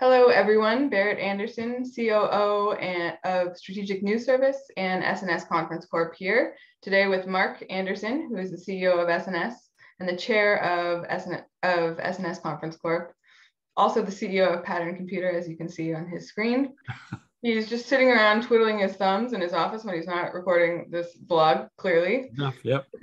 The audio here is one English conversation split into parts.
Hello, everyone. Berit Anderson, COO and, of Strategic News Service and SNS Conference Corp here today with Mark Anderson, who is the CEO of SNS and the chair of, SN, of SNS Conference Corp, also the CEO of Pattern Computer, as you can see on his screen. He's just sitting around twiddling his thumbs in his office when he's not recording this vlog, clearly. Yep.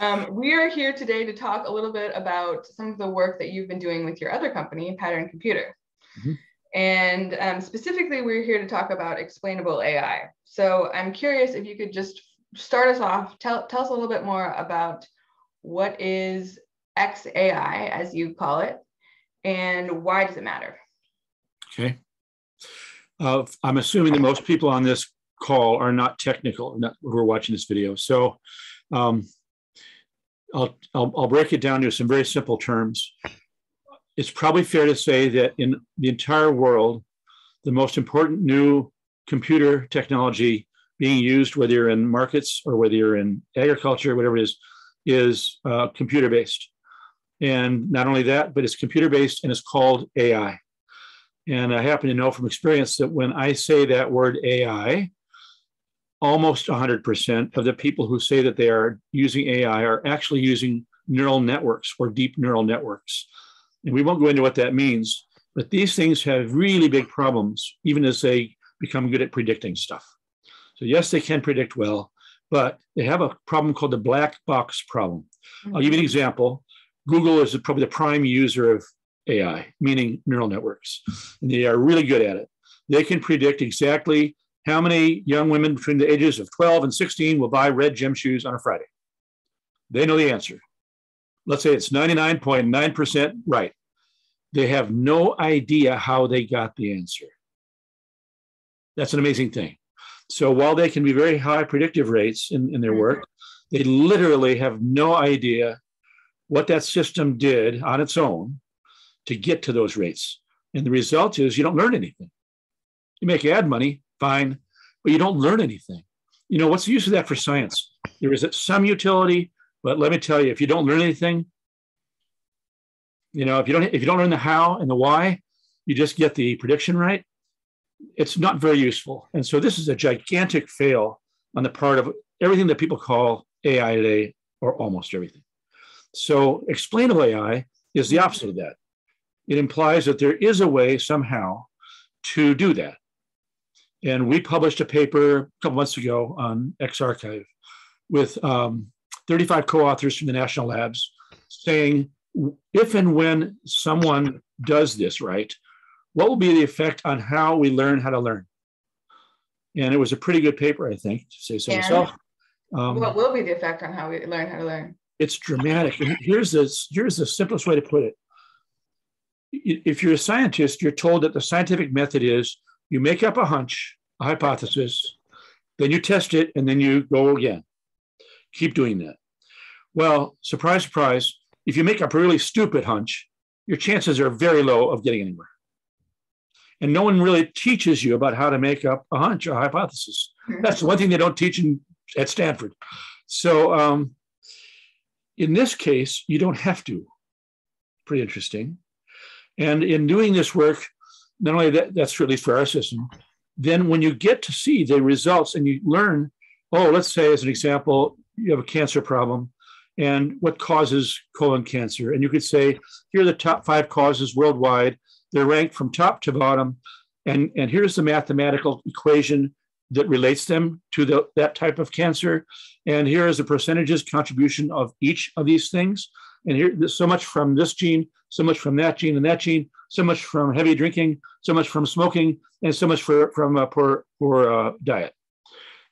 Um, we are here today to talk a little bit about some of the work that you've been doing with your other company, Pattern Computer. Mm-hmm. And um, specifically, we're here to talk about explainable AI. So I'm curious if you could just start us off, tell, tell us a little bit more about what is XAI, as you call it, and why does it matter? Okay. Uh, I'm assuming that most people on this call are not technical, not who are watching this video. So um, I'll, I'll, I'll break it down to some very simple terms it's probably fair to say that in the entire world, the most important new computer technology being used, whether you're in markets or whether you're in agriculture, whatever it is, is uh, computer based. And not only that, but it's computer based and it's called AI. And I happen to know from experience that when I say that word AI, almost 100% of the people who say that they are using AI are actually using neural networks or deep neural networks. And we won't go into what that means, but these things have really big problems, even as they become good at predicting stuff. So, yes, they can predict well, but they have a problem called the black box problem. Mm-hmm. I'll give you an example. Google is probably the prime user of AI, meaning neural networks, and they are really good at it. They can predict exactly how many young women between the ages of 12 and 16 will buy red gym shoes on a Friday. They know the answer let's say it's 99.9% right. They have no idea how they got the answer. That's an amazing thing. So while they can be very high predictive rates in, in their work, mm-hmm. they literally have no idea what that system did on its own to get to those rates. And the result is you don't learn anything. You make ad money, fine, but you don't learn anything. You know, what's the use of that for science? There is some utility, but let me tell you, if you don't learn anything, you know, if you don't if you don't learn the how and the why, you just get the prediction right. It's not very useful. And so this is a gigantic fail on the part of everything that people call AI today, or almost everything. So explainable AI is the opposite of that. It implies that there is a way somehow to do that. And we published a paper a couple months ago on arXiv with um, 35 co-authors from the national labs saying if and when someone does this right, what will be the effect on how we learn how to learn? And it was a pretty good paper, I think, to say so myself. Um, what will be the effect on how we learn how to learn? It's dramatic. And here's the, here's the simplest way to put it. If you're a scientist, you're told that the scientific method is you make up a hunch, a hypothesis, then you test it, and then you go again. Keep doing that. Well, surprise, surprise, if you make up a really stupid hunch, your chances are very low of getting anywhere. And no one really teaches you about how to make up a hunch or a hypothesis. That's the one thing they don't teach in, at Stanford. So um, in this case, you don't have to. Pretty interesting. And in doing this work, not only that, that's at least for our system, then when you get to see the results and you learn, oh, let's say as an example, you have a cancer problem and what causes colon cancer. And you could say, here are the top five causes worldwide. They're ranked from top to bottom. And, and here's the mathematical equation that relates them to the, that type of cancer. And here is the percentages contribution of each of these things. And here, so much from this gene, so much from that gene and that gene, so much from heavy drinking, so much from smoking, and so much for, from a poor, poor uh, diet.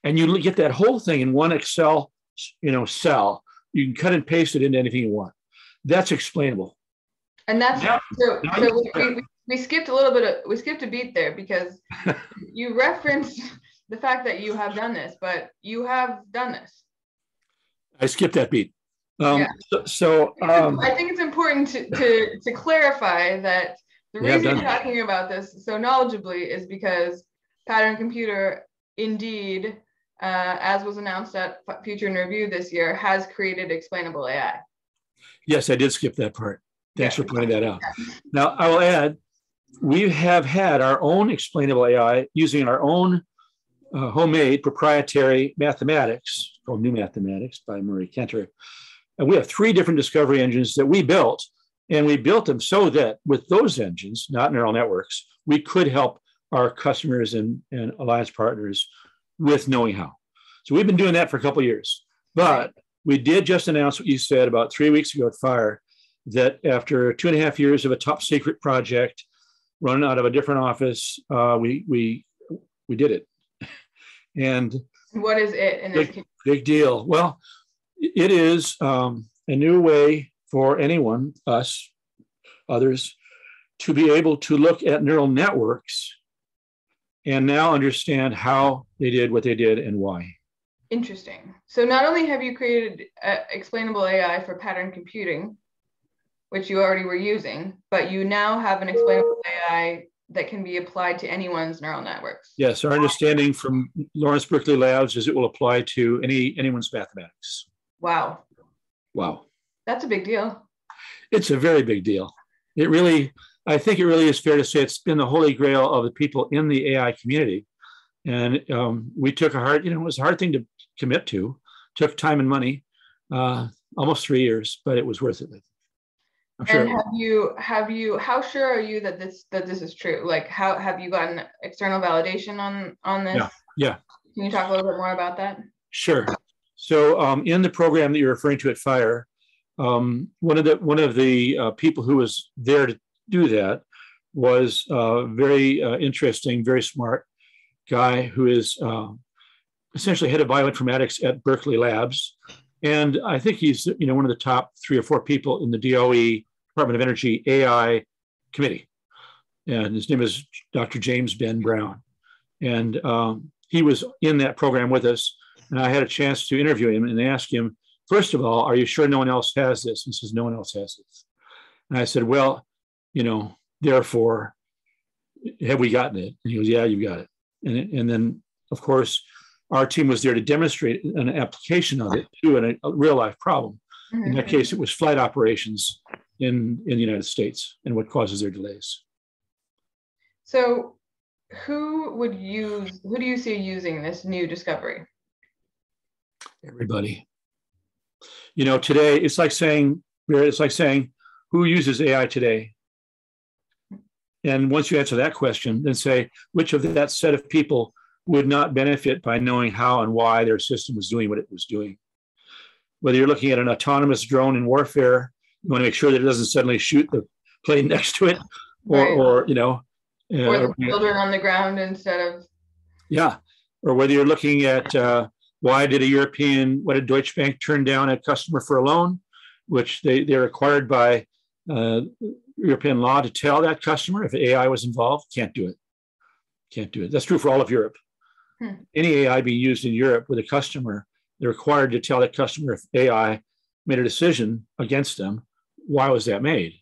And you get that whole thing in one Excel, you know, cell you can cut and paste it into anything you want. That's explainable. And that's now, so, so we, we, we, skipped a little bit of we skipped a beat there because you referenced the fact that you have done this, but you have done this. I skipped that beat. Um, yeah. So, so um, I think it's important to, to, to clarify that the reason you're talking about this so knowledgeably is because Pattern Computer indeed uh, as was announced at Future in Review this year, has created explainable AI. Yes, I did skip that part. Thanks yeah. for pointing that out. Now, I will add we have had our own explainable AI using our own uh, homemade proprietary mathematics called New Mathematics by Murray Kenter. And we have three different discovery engines that we built. And we built them so that with those engines, not neural networks, we could help our customers and, and alliance partners with knowing how. So we've been doing that for a couple years. But we did just announce what you said about three weeks ago at Fire that after two and a half years of a top secret project running out of a different office, uh, we we we did it. And what is it big, big deal? Well, it is um, a new way for anyone, us, others, to be able to look at neural networks and now understand how they did what they did and why. Interesting. So not only have you created uh, explainable AI for pattern computing, which you already were using, but you now have an explainable AI that can be applied to anyone's neural networks. Yes, our understanding from Lawrence Berkeley Labs is it will apply to any anyone's mathematics. Wow. Wow. That's a big deal. It's a very big deal. It really, I think it really is fair to say it's been the holy grail of the people in the AI community. And um, we took a hard, you know, it was a hard thing to commit to, took time and money, uh, almost three years, but it was worth it. I'm sure. And have you have you how sure are you that this that this is true? Like how have you gotten external validation on on this? Yeah. Yeah. Can you talk a little bit more about that? Sure. So um, in the program that you're referring to at Fire, um, one of the one of the uh, people who was there to do that was a very uh, interesting, very smart guy who is uh, essentially head of bioinformatics at Berkeley Labs, and I think he's you know one of the top three or four people in the DOE Department of Energy AI committee. And his name is Dr. James Ben Brown. And um, he was in that program with us. And I had a chance to interview him and ask him, first of all, are you sure no one else has this? He says, no one else has this. And I said, well, you know, therefore, have we gotten it? And he goes, yeah, you got it. And, and then, of course, our team was there to demonstrate an application of it to a, a real life problem. Mm-hmm. In that case, it was flight operations in, in the United States and what causes their delays. So who would use, who do you see using this new discovery? Everybody. You know, today it's like saying, it's like saying, who uses AI today? And once you answer that question, then say, which of that set of people would not benefit by knowing how and why their system was doing what it was doing? Whether you're looking at an autonomous drone in warfare you want to make sure that it doesn't suddenly shoot the plane next to it, or, right. or you know, uh, or the children on the ground instead of. Yeah, or whether you're looking at uh, why did a European, what did Deutsche Bank turn down a customer for a loan, which they they're required by uh, European law to tell that customer if AI was involved, can't do it, can't do it. That's true for all of Europe. Hmm. Any AI being used in Europe with a customer, they're required to tell that customer if AI made a decision against them why was that made?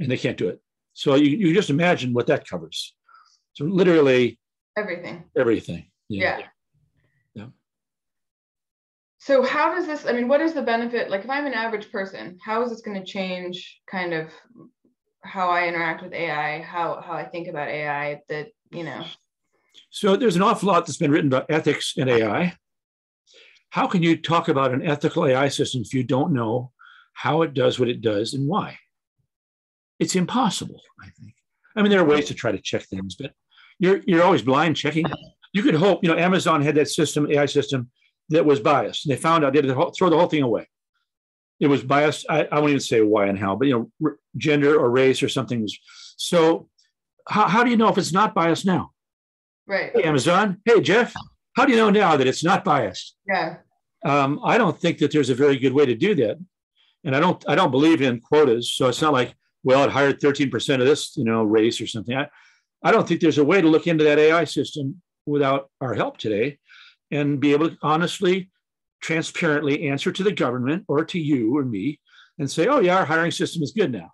And they can't do it. So you, you just imagine what that covers. So literally everything. Everything. Yeah. yeah. yeah. So how does this, I mean, what is the benefit? Like if I'm an average person, how is this going to change kind of how I interact with AI, how how I think about AI that, you know? So there's an awful lot that's been written about ethics in AI. How can you talk about an ethical AI system if you don't know how it does what it does and why. It's impossible, I think. I mean, there are ways to try to check things, but you're you're always blind checking. You could hope, you know, Amazon had that system, AI system, that was biased. And they found out they had to throw the whole thing away. It was biased. I, I won't even say why and how, but you know, r- gender or race or something was. So, how, how do you know if it's not biased now? Right. Hey, Amazon. Hey, Jeff. How do you know now that it's not biased? Yeah. Um, I don't think that there's a very good way to do that and I don't I don't believe in quotas. So it's not like well it hired 13% of this you know race or something. I, I don't think there's a way to look into that AI system without our help today and be able to honestly, transparently answer to the government or to you or me and say, oh yeah, our hiring system is good now.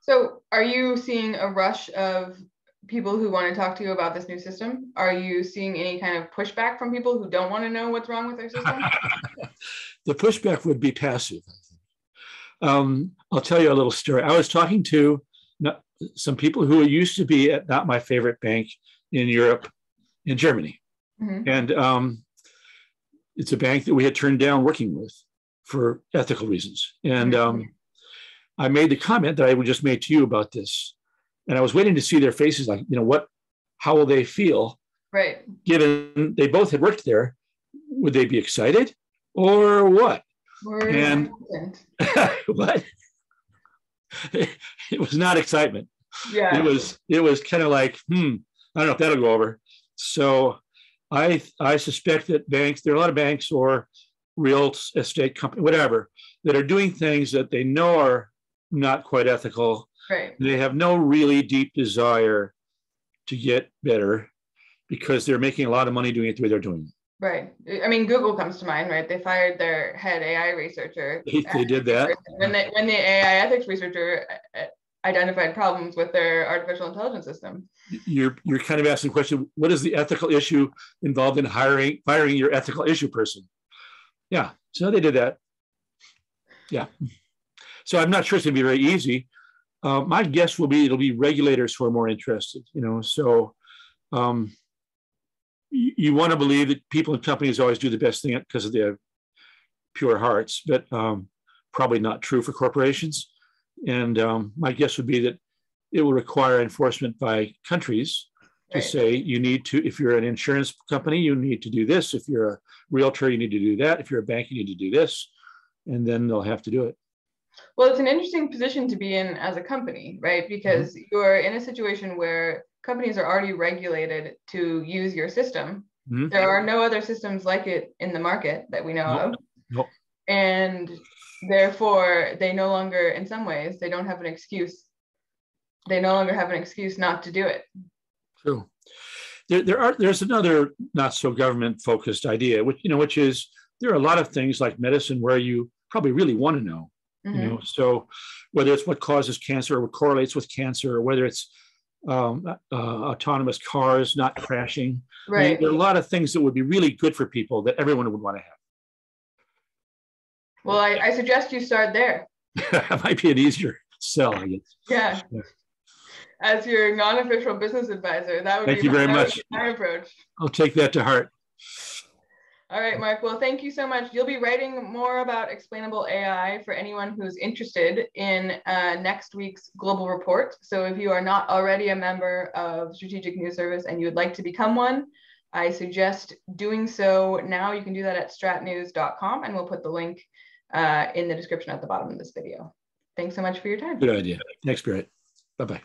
So are you seeing a rush of people who want to talk to you about this new system? Are you seeing any kind of pushback from people who don't want to know what's wrong with their system? the pushback would be passive. Um, I'll tell you a little story. I was talking to some people who used to be at not my favorite bank in Europe, in Germany, mm-hmm. and um, it's a bank that we had turned down working with for ethical reasons. And um, I made the comment that I would just made to you about this, and I was waiting to see their faces, like you know what, how will they feel? Right. Given they both had worked there, would they be excited or what? And what? it was not excitement. Yeah. It was it was kind of like, hmm, I don't know if that'll go over. So I I suspect that banks, there are a lot of banks or real estate company, whatever, that are doing things that they know are not quite ethical. Right. They have no really deep desire to get better because they're making a lot of money doing it the way they're doing it. Right. I mean, Google comes to mind, right? They fired their head AI researcher. They, they did that. When, they, when the AI ethics researcher uh, identified problems with their artificial intelligence system. You're you're kind of asking the question: What is the ethical issue involved in hiring firing your ethical issue person? Yeah, so they did that. Yeah, so I'm not sure it's going to be very easy. Uh, my guess will be it'll be regulators who are more interested. You know, so um, you, you want to believe that people and companies always do the best thing because of their pure hearts, but um, probably not true for corporations. And um, my guess would be that it will require enforcement by countries to right. say you need to, if you're an insurance company, you need to do this. If you're a realtor, you need to do that. If you're a bank, you need to do this. And then they'll have to do it. Well, it's an interesting position to be in as a company, right? Because mm-hmm. you're in a situation where companies are already regulated to use your system. Mm-hmm. There are no other systems like it in the market that we know nope. of. Nope. And therefore they no longer in some ways they don't have an excuse. They no longer have an excuse not to do it. True. There, there are there's another not so government focused idea which you know which is there are a lot of things like medicine where you probably really want to know mm-hmm. you know. So whether it's what causes cancer or what correlates with cancer or whether it's um, uh, autonomous cars not crashing. Right I mean, there are a lot of things that would be really good for people that everyone would want to have well, I, I suggest you start there. that might be an easier sell, I guess. Yeah. yeah. As your non-official business advisor, that would thank be you very much. my approach. I'll take that to heart. All right, Mark. Well, thank you so much. You'll be writing more about explainable AI for anyone who's interested in uh, next week's global report. So if you are not already a member of Strategic News Service and you would like to become one, I suggest doing so now. You can do that at stratnews.com and we'll put the link uh, in the description at the bottom of this video. Thanks so much for your time. Good idea. Thanks, Berit. Bye-bye.